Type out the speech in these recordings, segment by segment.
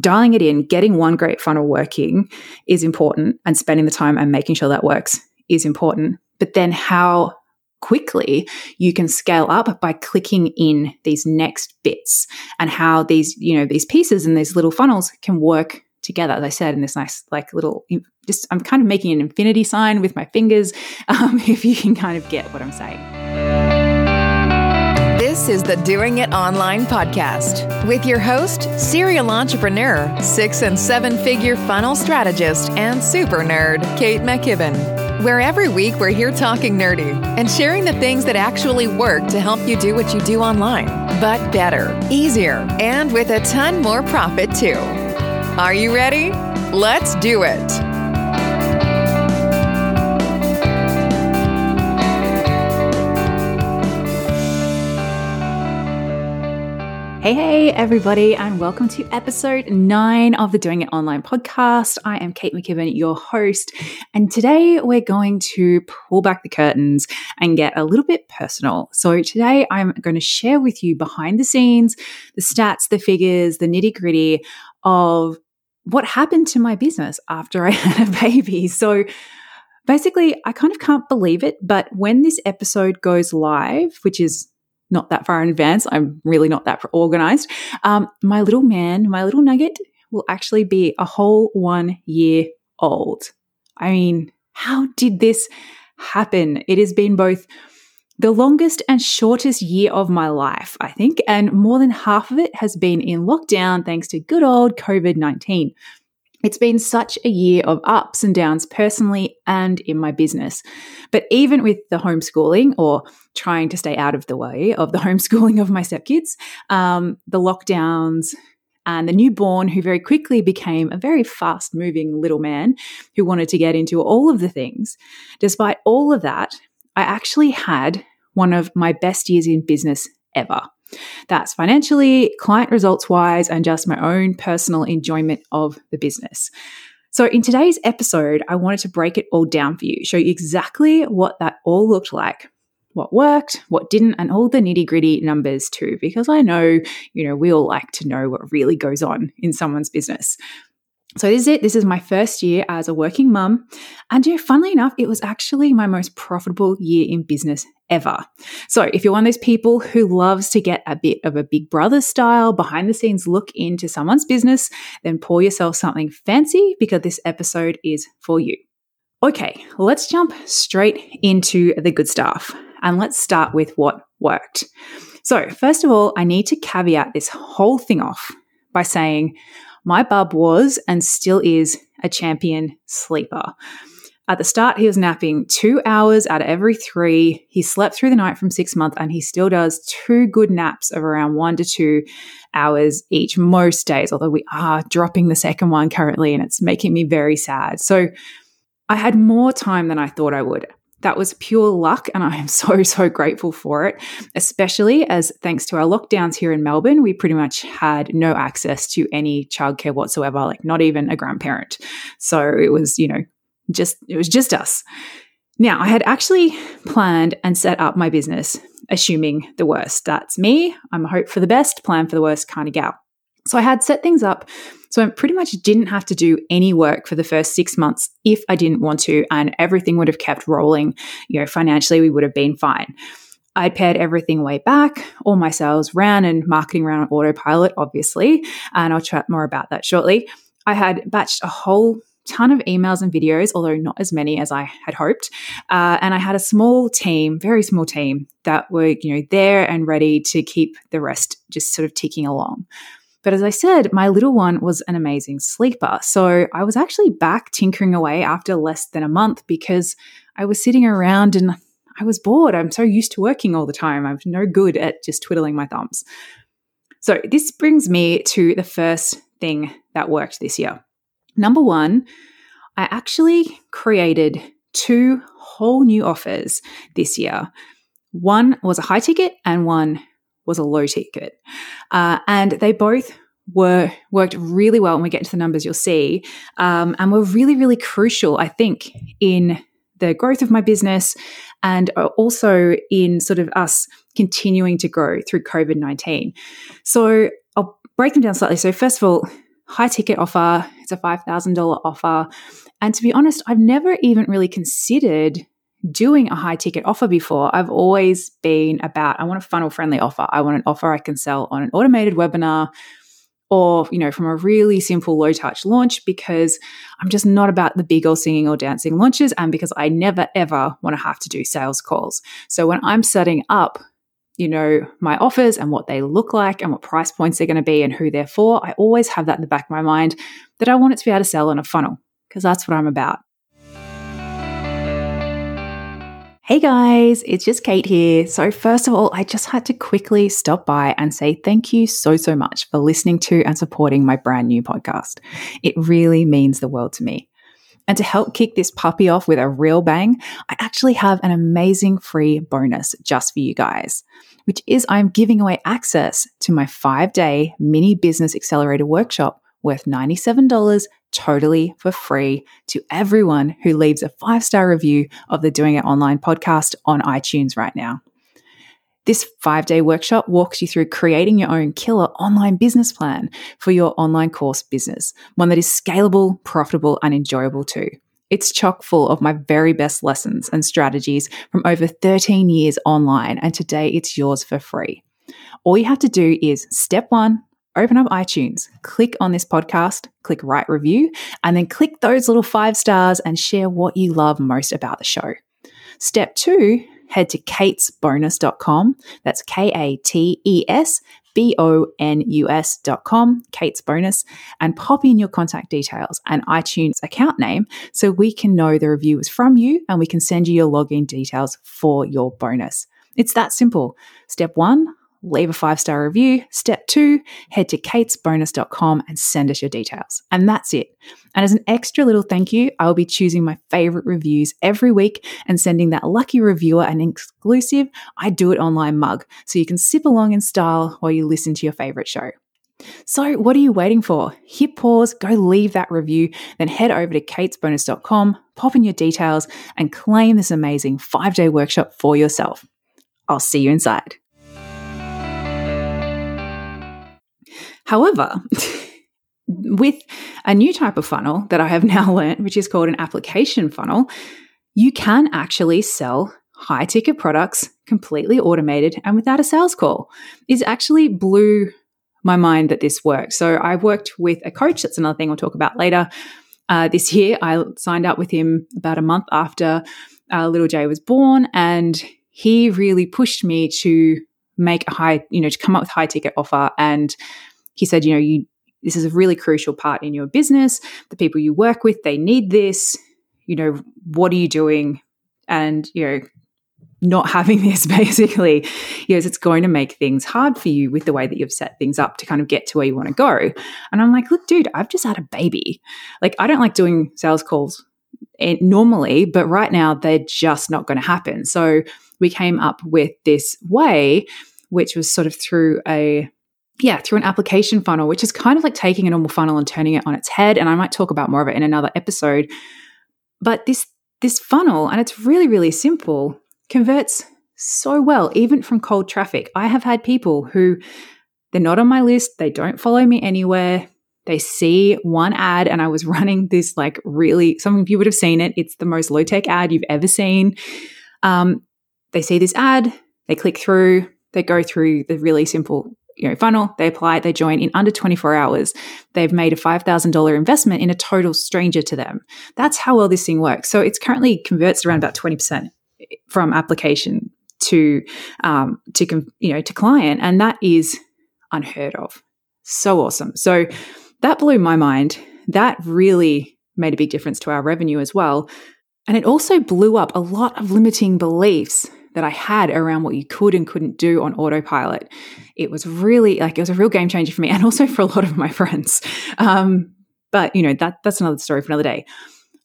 dialing it in, getting one great funnel working is important, and spending the time and making sure that works is important. But then how quickly you can scale up by clicking in these next bits and how these you know these pieces and these little funnels can work together as i said in this nice like little just i'm kind of making an infinity sign with my fingers um, if you can kind of get what i'm saying is the Doing It Online podcast with your host, serial entrepreneur, six and seven figure funnel strategist, and super nerd, Kate McKibben where every week we're here talking nerdy and sharing the things that actually work to help you do what you do online, but better, easier, and with a ton more profit too. Are you ready? Let's do it. Hey, hey, everybody, and welcome to episode nine of the Doing It Online podcast. I am Kate McKibben, your host, and today we're going to pull back the curtains and get a little bit personal. So, today I'm going to share with you behind the scenes, the stats, the figures, the nitty gritty of what happened to my business after I had a baby. So, basically, I kind of can't believe it, but when this episode goes live, which is not that far in advance. I'm really not that organized. Um, my little man, my little nugget, will actually be a whole one year old. I mean, how did this happen? It has been both the longest and shortest year of my life, I think, and more than half of it has been in lockdown thanks to good old COVID 19. It's been such a year of ups and downs personally and in my business. But even with the homeschooling or trying to stay out of the way of the homeschooling of my stepkids, um, the lockdowns, and the newborn who very quickly became a very fast moving little man who wanted to get into all of the things. Despite all of that, I actually had one of my best years in business ever. That's financially, client results wise, and just my own personal enjoyment of the business. So, in today's episode, I wanted to break it all down for you, show you exactly what that all looked like, what worked, what didn't, and all the nitty gritty numbers too, because I know, you know, we all like to know what really goes on in someone's business. So this is it. This is my first year as a working mum. And you know, funnily enough, it was actually my most profitable year in business ever. So if you're one of those people who loves to get a bit of a big brother style behind the scenes look into someone's business, then pour yourself something fancy because this episode is for you. Okay, let's jump straight into the good stuff and let's start with what worked. So, first of all, I need to caveat this whole thing off by saying my bub was and still is a champion sleeper. At the start, he was napping two hours out of every three. He slept through the night from six months and he still does two good naps of around one to two hours each most days, although we are dropping the second one currently and it's making me very sad. So I had more time than I thought I would. That was pure luck, and I am so, so grateful for it, especially as thanks to our lockdowns here in Melbourne, we pretty much had no access to any childcare whatsoever, like not even a grandparent. So it was, you know, just it was just us. Now, I had actually planned and set up my business assuming the worst. That's me. I'm a hope for the best, plan for the worst kind of gal. So I had set things up so I pretty much didn't have to do any work for the first six months if I didn't want to, and everything would have kept rolling. You know, financially, we would have been fine. I pared everything way back. All my sales ran and marketing ran on autopilot, obviously. And I'll chat more about that shortly. I had batched a whole ton of emails and videos, although not as many as I had hoped. Uh, and I had a small team, very small team, that were you know there and ready to keep the rest just sort of ticking along. But as I said, my little one was an amazing sleeper. So I was actually back tinkering away after less than a month because I was sitting around and I was bored. I'm so used to working all the time. I'm no good at just twiddling my thumbs. So this brings me to the first thing that worked this year. Number one, I actually created two whole new offers this year. One was a high ticket and one was a low ticket. Uh, and they both were worked really well. When we get into the numbers, you'll see, um, and were really, really crucial, I think, in the growth of my business and also in sort of us continuing to grow through COVID 19. So I'll break them down slightly. So, first of all, high ticket offer. It's a $5,000 offer. And to be honest, I've never even really considered doing a high ticket offer before. I've always been about, I want a funnel friendly offer. I want an offer I can sell on an automated webinar or, you know, from a really simple low touch launch because I'm just not about the big or singing or dancing launches and because I never ever want to have to do sales calls. So when I'm setting up you know, my offers and what they look like and what price points they're going to be and who they're for, I always have that in the back of my mind that I want it to be able to sell on a funnel because that's what I'm about. Hey guys, it's just Kate here. So, first of all, I just had to quickly stop by and say thank you so, so much for listening to and supporting my brand new podcast. It really means the world to me. And to help kick this puppy off with a real bang, I actually have an amazing free bonus just for you guys, which is I'm giving away access to my five day mini business accelerator workshop worth $97 totally for free to everyone who leaves a five star review of the Doing It Online podcast on iTunes right now. This five day workshop walks you through creating your own killer online business plan for your online course business, one that is scalable, profitable, and enjoyable too. It's chock full of my very best lessons and strategies from over 13 years online, and today it's yours for free. All you have to do is step one, open up iTunes, click on this podcast, click write review, and then click those little five stars and share what you love most about the show. Step two, head to katesbonus.com. That's K A T E S B O N U S.com, Kate's Bonus, and pop in your contact details and iTunes account name so we can know the review is from you and we can send you your login details for your bonus. It's that simple. Step one, leave a five star review. Step two, head to katesbonus.com and send us your details. And that's it. And as an extra little thank you, I will be choosing my favorite reviews every week and sending that lucky reviewer an exclusive I Do It Online mug so you can sip along in style while you listen to your favorite show. So, what are you waiting for? Hit pause, go leave that review, then head over to katesbonus.com, pop in your details, and claim this amazing five day workshop for yourself. I'll see you inside. However, with a new type of funnel that I have now learned, which is called an application funnel, you can actually sell high ticket products completely automated and without a sales call. It actually blew my mind that this works. So I've worked with a coach. That's another thing we'll talk about later. Uh, this year, I signed up with him about a month after uh, little Jay was born, and he really pushed me to make a high, you know, to come up with high ticket offer and he said, you know, you this is a really crucial part in your business. The people you work with, they need this. You know, what are you doing? And, you know, not having this basically, yes, it's going to make things hard for you with the way that you've set things up to kind of get to where you want to go. And I'm like, look, dude, I've just had a baby. Like, I don't like doing sales calls eh, normally, but right now they're just not going to happen. So we came up with this way, which was sort of through a yeah, through an application funnel, which is kind of like taking a normal funnel and turning it on its head. And I might talk about more of it in another episode. But this this funnel, and it's really, really simple, converts so well, even from cold traffic. I have had people who they're not on my list, they don't follow me anywhere. They see one ad, and I was running this like really, some of you would have seen it. It's the most low tech ad you've ever seen. Um, they see this ad, they click through, they go through the really simple you know, funnel, they apply, they join in under 24 hours. They've made a $5,000 investment in a total stranger to them. That's how well this thing works. So it's currently converts around about 20% from application to, um, to, you know, to client. And that is unheard of. So awesome. So that blew my mind. That really made a big difference to our revenue as well. And it also blew up a lot of limiting beliefs that I had around what you could and couldn't do on autopilot. It was really like it was a real game changer for me and also for a lot of my friends. Um, but you know that that's another story for another day.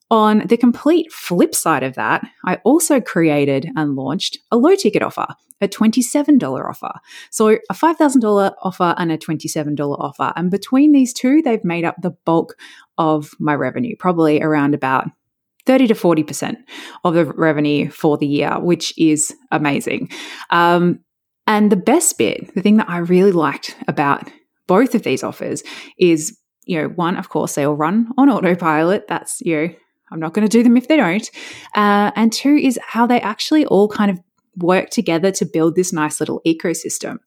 On the complete flip side of that, I also created and launched a low ticket offer, a $27 offer. So a $5,000 offer and a $27 offer. And between these two, they've made up the bulk of my revenue, probably around about 30 to 40% of the revenue for the year, which is amazing. Um, and the best bit, the thing that I really liked about both of these offers is you know, one, of course, they all run on autopilot. That's, you know, I'm not going to do them if they don't. Uh, and two is how they actually all kind of work together to build this nice little ecosystem.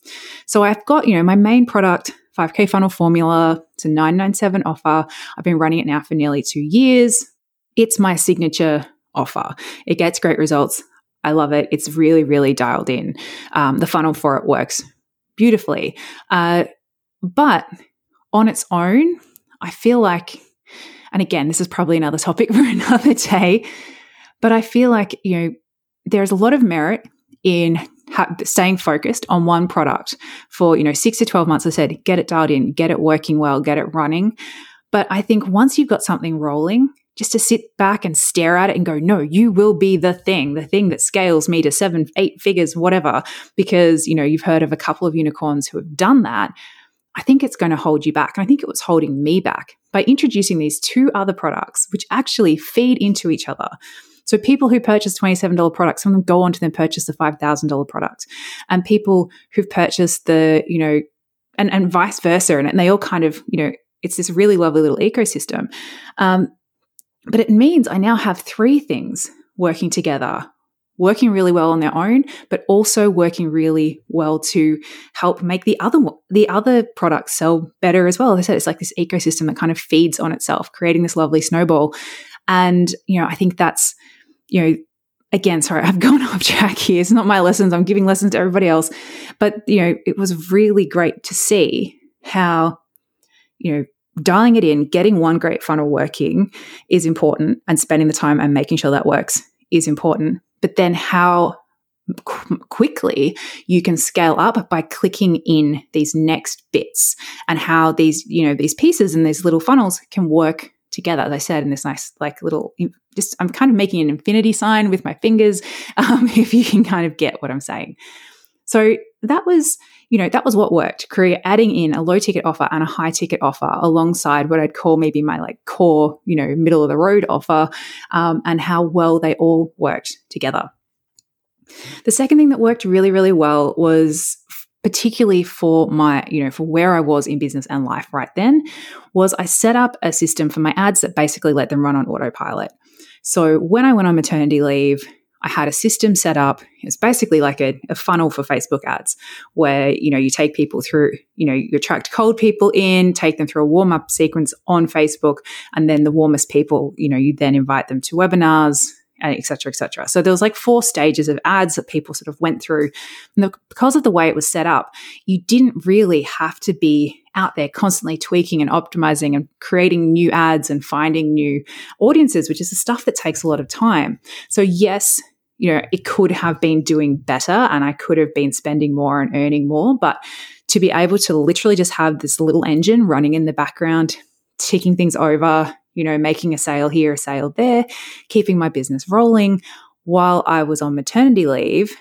So I've got, you know, my main product, 5K funnel formula. It's a 997 offer. I've been running it now for nearly two years. It's my signature offer. It gets great results. I love it. It's really, really dialed in. Um, the funnel for it works beautifully. Uh, but on its own, I feel like, and again, this is probably another topic for another day, but I feel like, you know, there's a lot of merit in ha- staying focused on one product for, you know, six to 12 months. I said, get it dialed in, get it working well, get it running. But I think once you've got something rolling, just to sit back and stare at it and go, no, you will be the thing, the thing that scales me to seven, eight figures, whatever, because, you know, you've heard of a couple of unicorns who have done that. I think it's going to hold you back. And I think it was holding me back by introducing these two other products, which actually feed into each other. So people who purchase $27 products, some of them go on to then purchase the $5,000 product. And people who've purchased the, you know, and, and vice versa. And, and they all kind of, you know, it's this really lovely little ecosystem. Um, but it means I now have three things working together, working really well on their own, but also working really well to help make the other the other products sell better as well. As I said, it's like this ecosystem that kind of feeds on itself, creating this lovely snowball. And you know, I think that's you know again, sorry, I've gone off track here. It's not my lessons. I'm giving lessons to everybody else. But, you know, it was really great to see how, you know, dialing it in, getting one great funnel working is important, and spending the time and making sure that works is important. But then how qu- quickly you can scale up by clicking in these next bits and how these, you know, these pieces and these little funnels can work together, as I said, in this nice, like little, just, I'm kind of making an infinity sign with my fingers, um, if you can kind of get what I'm saying. So that was, you know, that was what worked. Career adding in a low ticket offer and a high ticket offer alongside what I'd call maybe my like core, you know, middle of the road offer, um, and how well they all worked together. The second thing that worked really, really well was particularly for my, you know, for where I was in business and life right then, was I set up a system for my ads that basically let them run on autopilot. So when I went on maternity leave, I had a system set up. It's basically like a, a, funnel for Facebook ads where, you know, you take people through, you know, you attract cold people in, take them through a warm up sequence on Facebook. And then the warmest people, you know, you then invite them to webinars, and etc., etc. So there was like four stages of ads that people sort of went through. And the, because of the way it was set up, you didn't really have to be out there constantly tweaking and optimizing and creating new ads and finding new audiences, which is the stuff that takes a lot of time. So yes, you know, it could have been doing better and I could have been spending more and earning more, but to be able to literally just have this little engine running in the background, ticking things over, you know, making a sale here, a sale there, keeping my business rolling while I was on maternity leave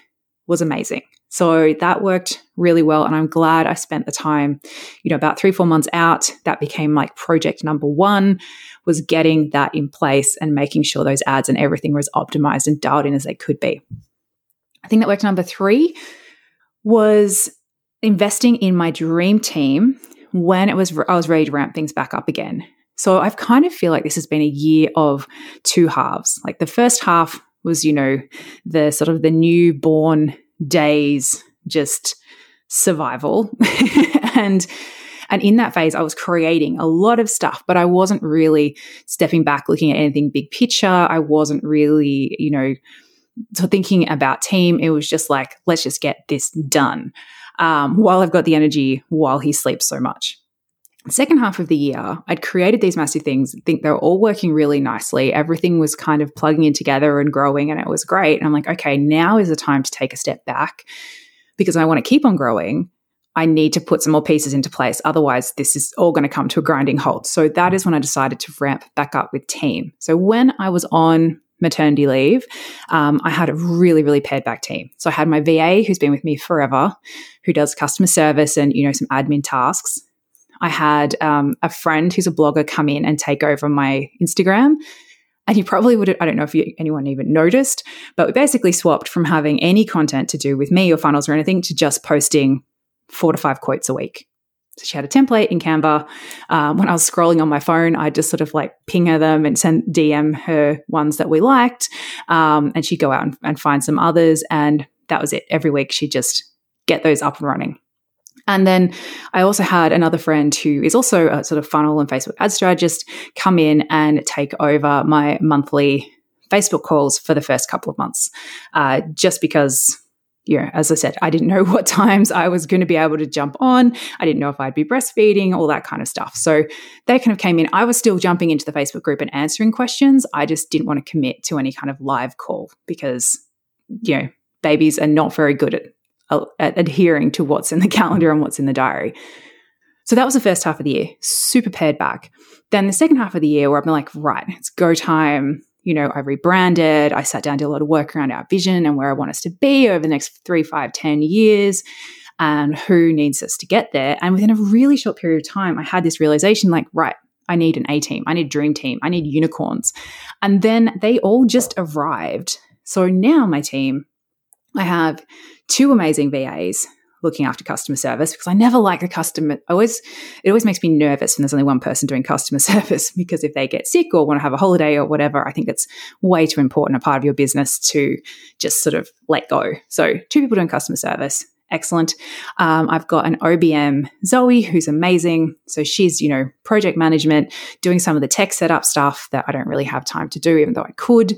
was amazing. So that worked really well. And I'm glad I spent the time, you know, about three, four months out. That became like project number one was getting that in place and making sure those ads and everything was optimized and dialed in as they could be. I think that worked number three was investing in my dream team when it was I was ready to ramp things back up again. So I've kind of feel like this has been a year of two halves. Like the first half was, you know, the sort of the newborn days, just survival. and and in that phase, I was creating a lot of stuff, but I wasn't really stepping back, looking at anything big picture. I wasn't really, you know, thinking about team. It was just like, let's just get this done um, while I've got the energy while he sleeps so much second half of the year, I'd created these massive things. Think they're all working really nicely. Everything was kind of plugging in together and growing, and it was great. And I'm like, okay, now is the time to take a step back because I want to keep on growing. I need to put some more pieces into place. Otherwise, this is all going to come to a grinding halt. So that is when I decided to ramp back up with team. So when I was on maternity leave, um, I had a really, really pared back team. So I had my VA who's been with me forever, who does customer service and, you know, some admin tasks. I had um, a friend who's a blogger come in and take over my Instagram. And you probably would, I don't know if you, anyone even noticed, but we basically swapped from having any content to do with me or funnels or anything to just posting four to five quotes a week. So she had a template in Canva. Um, when I was scrolling on my phone, I just sort of like ping her them and send DM her ones that we liked. Um, and she'd go out and, and find some others. And that was it. Every week she'd just get those up and running. And then I also had another friend who is also a sort of funnel and Facebook ad strategist come in and take over my monthly Facebook calls for the first couple of months, uh, just because yeah, as I said, I didn't know what times I was going to be able to jump on. I didn't know if I'd be breastfeeding, all that kind of stuff. So they kind of came in. I was still jumping into the Facebook group and answering questions. I just didn't want to commit to any kind of live call because, you know, babies are not very good at, at adhering to what's in the calendar and what's in the diary. So that was the first half of the year, super pared back. Then the second half of the year, where I've been like, right, it's go time you know, I rebranded. I sat down, did a lot of work around our vision and where I want us to be over the next three, five, ten years and who needs us to get there. And within a really short period of time, I had this realization like, right, I need an A team, I need a dream team, I need unicorns. And then they all just arrived. So now my team, I have two amazing VAs looking after customer service because I never like a customer. I always it always makes me nervous when there's only one person doing customer service because if they get sick or want to have a holiday or whatever, I think it's way too important a part of your business to just sort of let go. So two people doing customer service. Excellent. Um, I've got an OBM, Zoe, who's amazing. So she's, you know, project management, doing some of the tech setup stuff that I don't really have time to do, even though I could.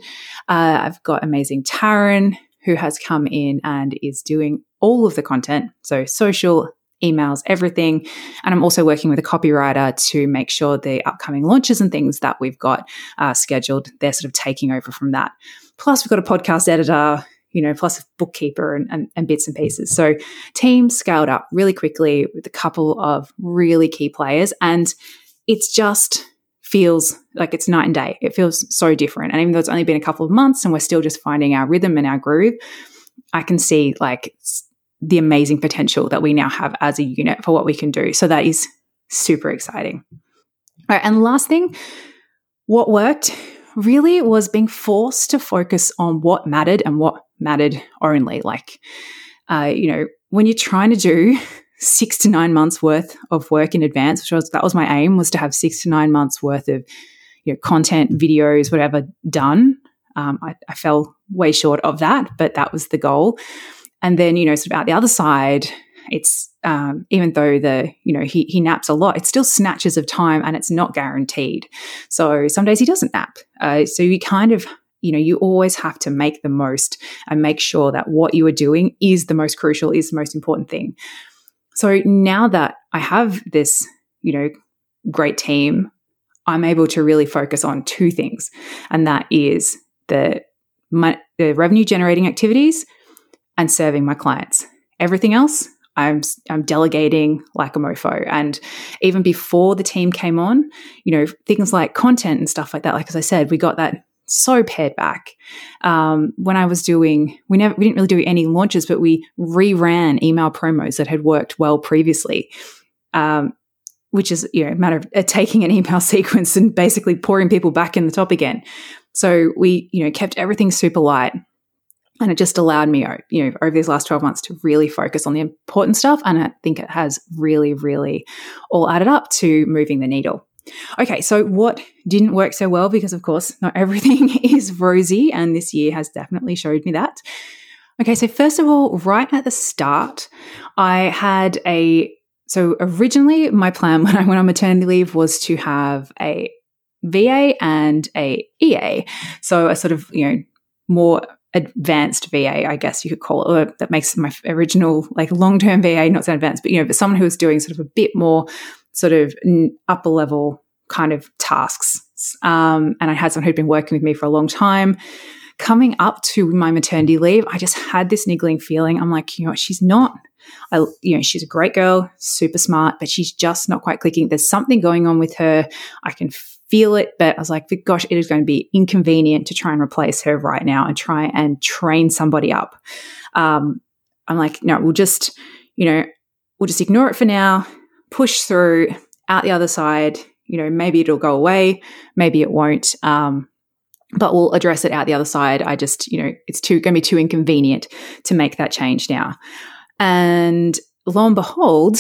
Uh, I've got amazing Taryn, who has come in and is doing all of the content. So, social, emails, everything. And I'm also working with a copywriter to make sure the upcoming launches and things that we've got uh, scheduled, they're sort of taking over from that. Plus, we've got a podcast editor, you know, plus a bookkeeper and, and, and bits and pieces. So, team scaled up really quickly with a couple of really key players. And it's just feels like it's night and day. It feels so different. And even though it's only been a couple of months and we're still just finding our rhythm and our groove, I can see like the amazing potential that we now have as a unit for what we can do. So that is super exciting. All right, and last thing, what worked really was being forced to focus on what mattered and what mattered only. Like, uh, you know, when you're trying to do six to nine months worth of work in advance, which was that was my aim was to have six to nine months worth of you know content, videos, whatever done. Um, I, I fell way short of that, but that was the goal. And then, you know, sort of out the other side, it's um, even though the you know he he naps a lot, it's still snatches of time and it's not guaranteed. So some days he doesn't nap. Uh, so you kind of you know you always have to make the most and make sure that what you are doing is the most crucial, is the most important thing. So now that I have this you know great team, I'm able to really focus on two things, and that is the my, the revenue generating activities and serving my clients. Everything else, I'm I'm delegating like a mofo. And even before the team came on, you know, things like content and stuff like that. Like as I said, we got that so pared back. Um, when I was doing, we never we didn't really do any launches, but we reran email promos that had worked well previously. Um, which is you know a matter of uh, taking an email sequence and basically pouring people back in the top again. So we you know kept everything super light and it just allowed me, you know, over these last 12 months to really focus on the important stuff. And I think it has really, really all added up to moving the needle. Okay, so what didn't work so well? Because, of course, not everything is rosy, and this year has definitely showed me that. Okay, so first of all, right at the start, I had a so originally my plan when I went on maternity leave was to have a VA and a EA. So a sort of, you know, more advanced VA, I guess you could call it, or that makes my original like long term VA not so advanced, but you know, but someone who was doing sort of a bit more sort of upper level kind of tasks. Um, and I had someone who'd been working with me for a long time. Coming up to my maternity leave, I just had this niggling feeling. I'm like, you know, she's not. I, you know, she's a great girl, super smart, but she's just not quite clicking. There's something going on with her. I can feel it, but I was like, gosh, it is going to be inconvenient to try and replace her right now and try and train somebody up. Um, I'm like, no, we'll just, you know, we'll just ignore it for now, push through out the other side. You know, maybe it'll go away, maybe it won't. Um, but we'll address it out the other side. I just, you know, it's too going to be too inconvenient to make that change now. And lo and behold,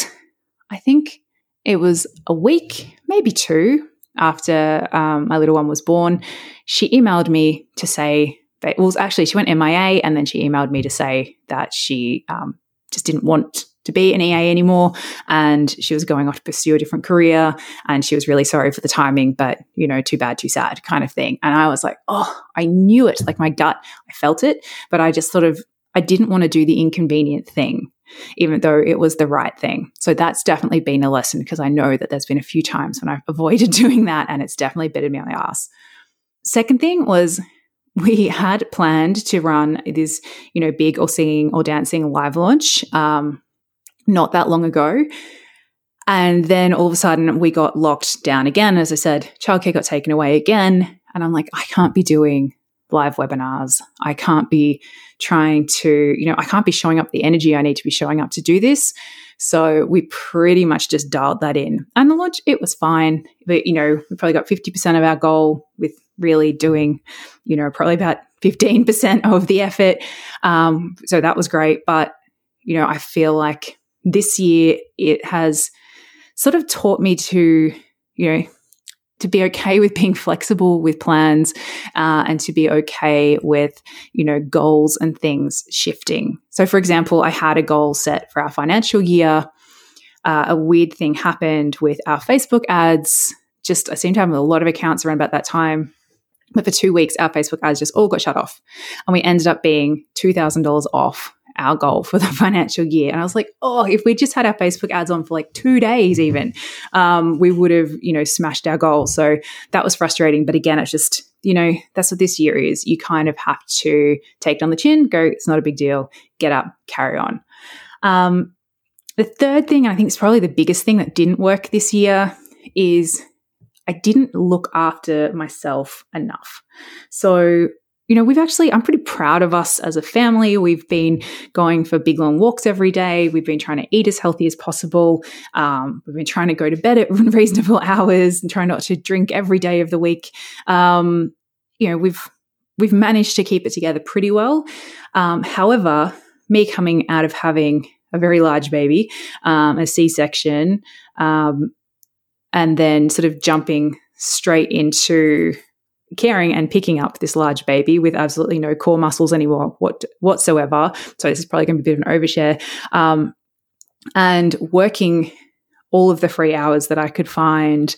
I think it was a week, maybe two after um, my little one was born. She emailed me to say, that, well, actually, she went MIA and then she emailed me to say that she um, just didn't want to be an EA anymore. And she was going off to pursue a different career. And she was really sorry for the timing but you know too bad too sad kind of thing. And i was like oh i knew it. Like my gut i felt it. But i just sort of i didn't want to do the inconvenient thing even though it was the right thing. So that's definitely been a lesson because I know that there's been a few times when I've avoided doing that and it's definitely bitten me on the ass. Second thing was we had planned to run this, you know, big or singing or dancing live launch um, not that long ago. And then all of a sudden we got locked down again. As I said, childcare got taken away again. And I'm like, I can't be doing live webinars. I can't be trying to, you know, I can't be showing up the energy I need to be showing up to do this. So we pretty much just dialed that in. And the launch, it was fine. But, you know, we probably got 50% of our goal with really doing, you know, probably about 15% of the effort. Um, so that was great. But, you know, I feel like this year it has sort of taught me to, you know, to be okay with being flexible with plans uh, and to be okay with you know goals and things shifting. So for example i had a goal set for our financial year. Uh, a weird thing happened with our facebook ads. Just i seem to have a lot of accounts around about that time but for two weeks our facebook ads just all got shut off and we ended up being $2000 off our goal for the financial year. And I was like, oh, if we just had our Facebook ads on for like two days, even, um, we would have, you know, smashed our goal. So that was frustrating. But again, it's just, you know, that's what this year is. You kind of have to take it on the chin, go, it's not a big deal, get up, carry on. Um, the third thing, I think is probably the biggest thing that didn't work this year, is I didn't look after myself enough. So you know, we've actually, I'm pretty proud of us as a family. We've been going for big long walks every day. We've been trying to eat as healthy as possible. Um, we've been trying to go to bed at reasonable hours and try not to drink every day of the week. Um, you know, we've, we've managed to keep it together pretty well. Um, however, me coming out of having a very large baby, um, a C section, um, and then sort of jumping straight into caring and picking up this large baby with absolutely no core muscles anymore what, whatsoever. So this is probably going to be a bit of an overshare. Um, and working all of the free hours that I could find.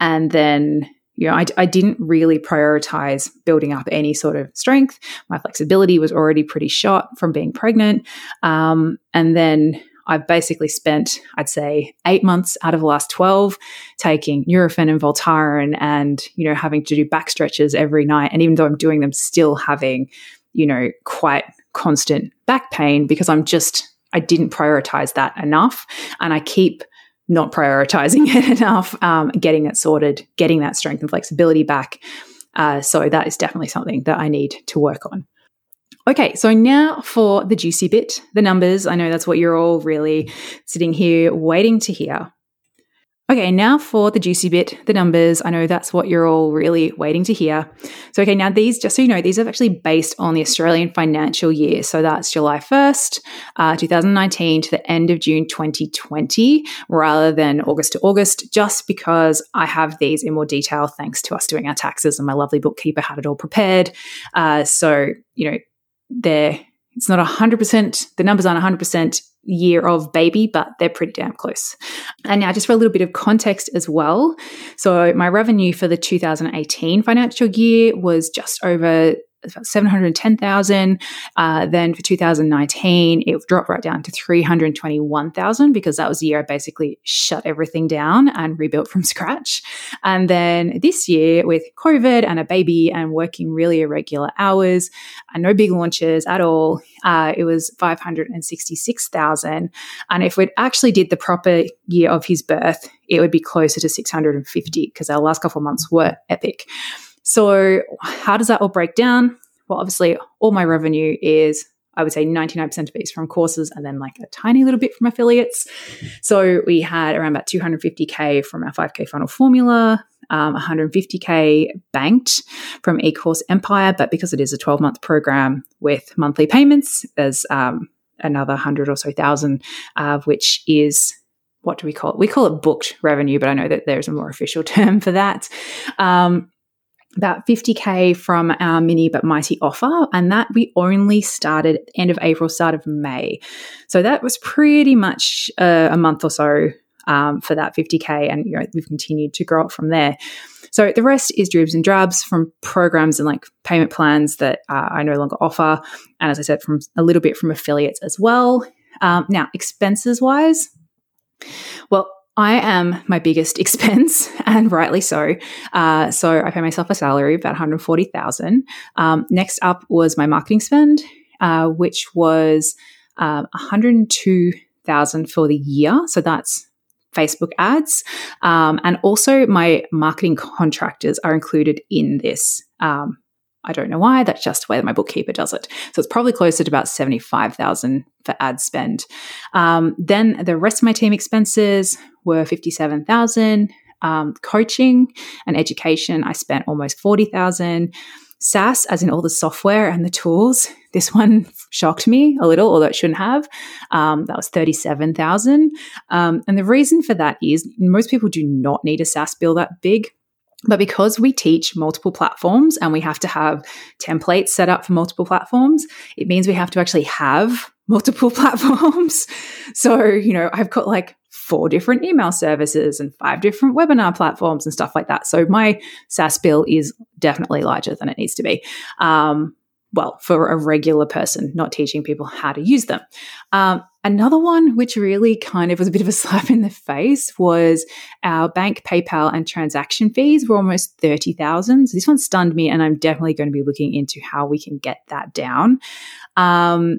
And then, you know, I, I didn't really prioritize building up any sort of strength. My flexibility was already pretty shot from being pregnant. Um, and then I've basically spent, I'd say, eight months out of the last 12 taking Nurofen and Voltaren and, you know, having to do back stretches every night. And even though I'm doing them, still having, you know, quite constant back pain because I'm just, I didn't prioritize that enough. And I keep not prioritizing it enough, um, getting it sorted, getting that strength and flexibility back. Uh, so that is definitely something that I need to work on. Okay, so now for the juicy bit, the numbers. I know that's what you're all really sitting here waiting to hear. Okay, now for the juicy bit, the numbers. I know that's what you're all really waiting to hear. So, okay, now these, just so you know, these are actually based on the Australian financial year. So that's July 1st, uh, 2019 to the end of June 2020, rather than August to August, just because I have these in more detail thanks to us doing our taxes and my lovely bookkeeper had it all prepared. Uh, so, you know, they're it's not 100%, the numbers aren't 100% year of baby, but they're pretty damn close. And now, just for a little bit of context as well. So, my revenue for the 2018 financial year was just over about 710,000. Uh, then for 2019, it dropped right down to 321,000 because that was the year I basically shut everything down and rebuilt from scratch. And then this year, with COVID and a baby and working really irregular hours and no big launches at all, uh, it was 566,000. And if we actually did the proper year of his birth, it would be closer to 650 because our last couple of months were epic. So, how does that all break down? Well, obviously, all my revenue is, I would say, 99% of it is from courses and then like a tiny little bit from affiliates. So, we had around about 250K from our 5K funnel formula, um, 150K banked from eCourse Empire. But because it is a 12 month program with monthly payments, there's um, another 100 or so thousand, uh, which is what do we call it? We call it booked revenue, but I know that there's a more official term for that. Um, about 50k from our mini but mighty offer and that we only started end of april start of may. So that was pretty much a, a month or so um, for that 50k and you know we've continued to grow it from there. So the rest is dribs and drabs from programs and like payment plans that uh, i no longer offer and as i said from a little bit from affiliates as well. Um, now expenses wise well I am my biggest expense, and rightly so. Uh, so I pay myself a salary about one hundred forty thousand. Um, next up was my marketing spend, uh, which was uh, one hundred two thousand for the year. So that's Facebook ads, um, and also my marketing contractors are included in this. Um, I don't know why. That's just the way that my bookkeeper does it. So it's probably closer to about 75,000 for ad spend. Um, then the rest of my team expenses were 57,000. Um, coaching and education, I spent almost 40,000. SaaS, as in all the software and the tools, this one shocked me a little, although it shouldn't have. Um, that was 37,000. Um, and the reason for that is most people do not need a SaaS bill that big. But because we teach multiple platforms and we have to have templates set up for multiple platforms, it means we have to actually have multiple platforms. so, you know, I've got like four different email services and five different webinar platforms and stuff like that. So my SaaS bill is definitely larger than it needs to be. Um, well, for a regular person, not teaching people how to use them. Um, another one, which really kind of was a bit of a slap in the face, was our bank, PayPal, and transaction fees were almost 30,000. So this one stunned me, and I'm definitely going to be looking into how we can get that down. Um,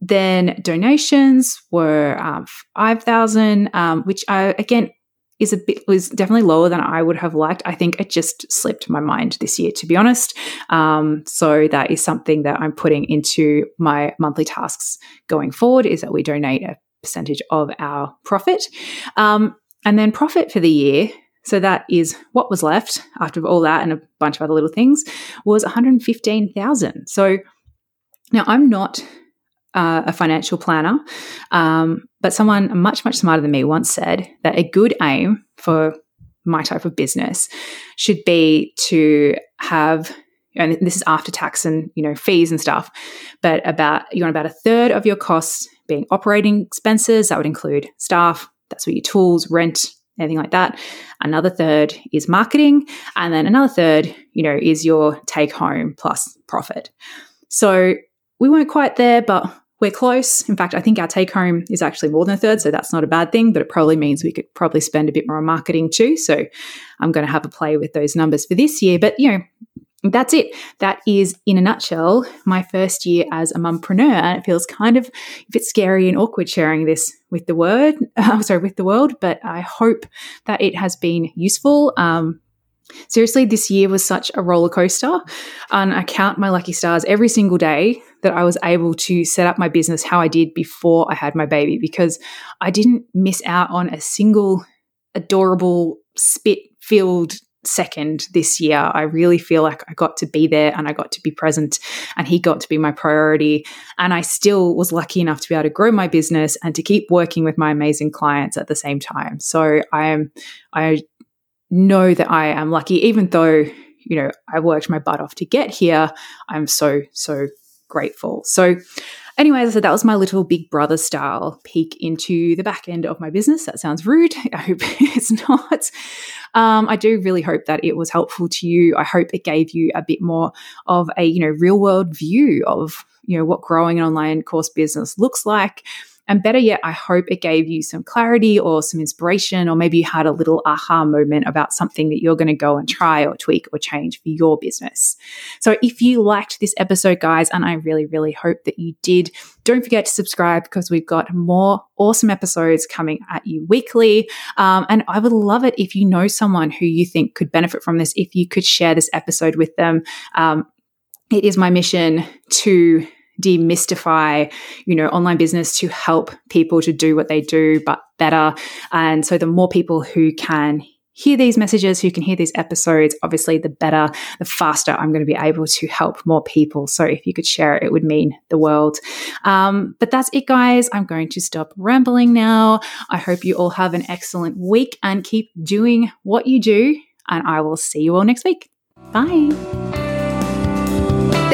then donations were um, 5,000, um, which I, again, is a bit was definitely lower than I would have liked. I think it just slipped my mind this year, to be honest. Um, so that is something that I'm putting into my monthly tasks going forward. Is that we donate a percentage of our profit, um, and then profit for the year. So that is what was left after all that and a bunch of other little things was 115,000. So now I'm not uh, a financial planner, um, but someone much, much smarter than me once said that a good aim for my type of business should be to have and this is after tax and you know fees and stuff but about you want about a third of your costs being operating expenses. That would include staff that's what your tools rent anything like that. Another third is marketing and then another third you know is your take home plus profit. So we weren't quite there but we're close. In fact, I think our take home is actually more than a third, so that's not a bad thing, but it probably means we could probably spend a bit more on marketing too. So I'm going to have a play with those numbers for this year. But, you know, that's it. That is, in a nutshell, my first year as a mumpreneur. And it feels kind of a bit scary and awkward sharing this with the word, uh, sorry, with the world. But I hope that it has been useful. Um, seriously, this year was such a roller coaster. And I count my lucky stars every single day that I was able to set up my business how I did before I had my baby because I didn't miss out on a single adorable spit filled second this year. I really feel like I got to be there and I got to be present and he got to be my priority. And I still was lucky enough to be able to grow my business and to keep working with my amazing clients at the same time. So I am, I know that I am lucky, even though, you know, I worked my butt off to get here. I'm so, so grateful. So, anyway, as I said, that was my little big brother style peek into the back end of my business. That sounds rude. I hope it's not. Um, I do really hope that it was helpful to you. I hope it gave you a bit more of a you know real world view of you know what growing an online course business looks like and better yet, I hope it gave you some clarity or some inspiration, or maybe you had a little aha moment about something that you're going to go and try or tweak or change for your business. So if you liked this episode, guys, and I really, really hope that you did, don't forget to subscribe because we've got more awesome episodes coming at you weekly. Um, and I would love it if you know someone who you think could benefit from this, if you could share this episode with them. Um, it is my mission to demystify, you know, online business to help people to do what they do, but better. And so the more people who can hear these messages, who can hear these episodes, obviously, the better, the faster I'm going to be able to help more people. So if you could share it, it would mean the world. Um, but that's it, guys. I'm going to stop rambling now. I hope you all have an excellent week and keep doing what you do. And I will see you all next week. Bye.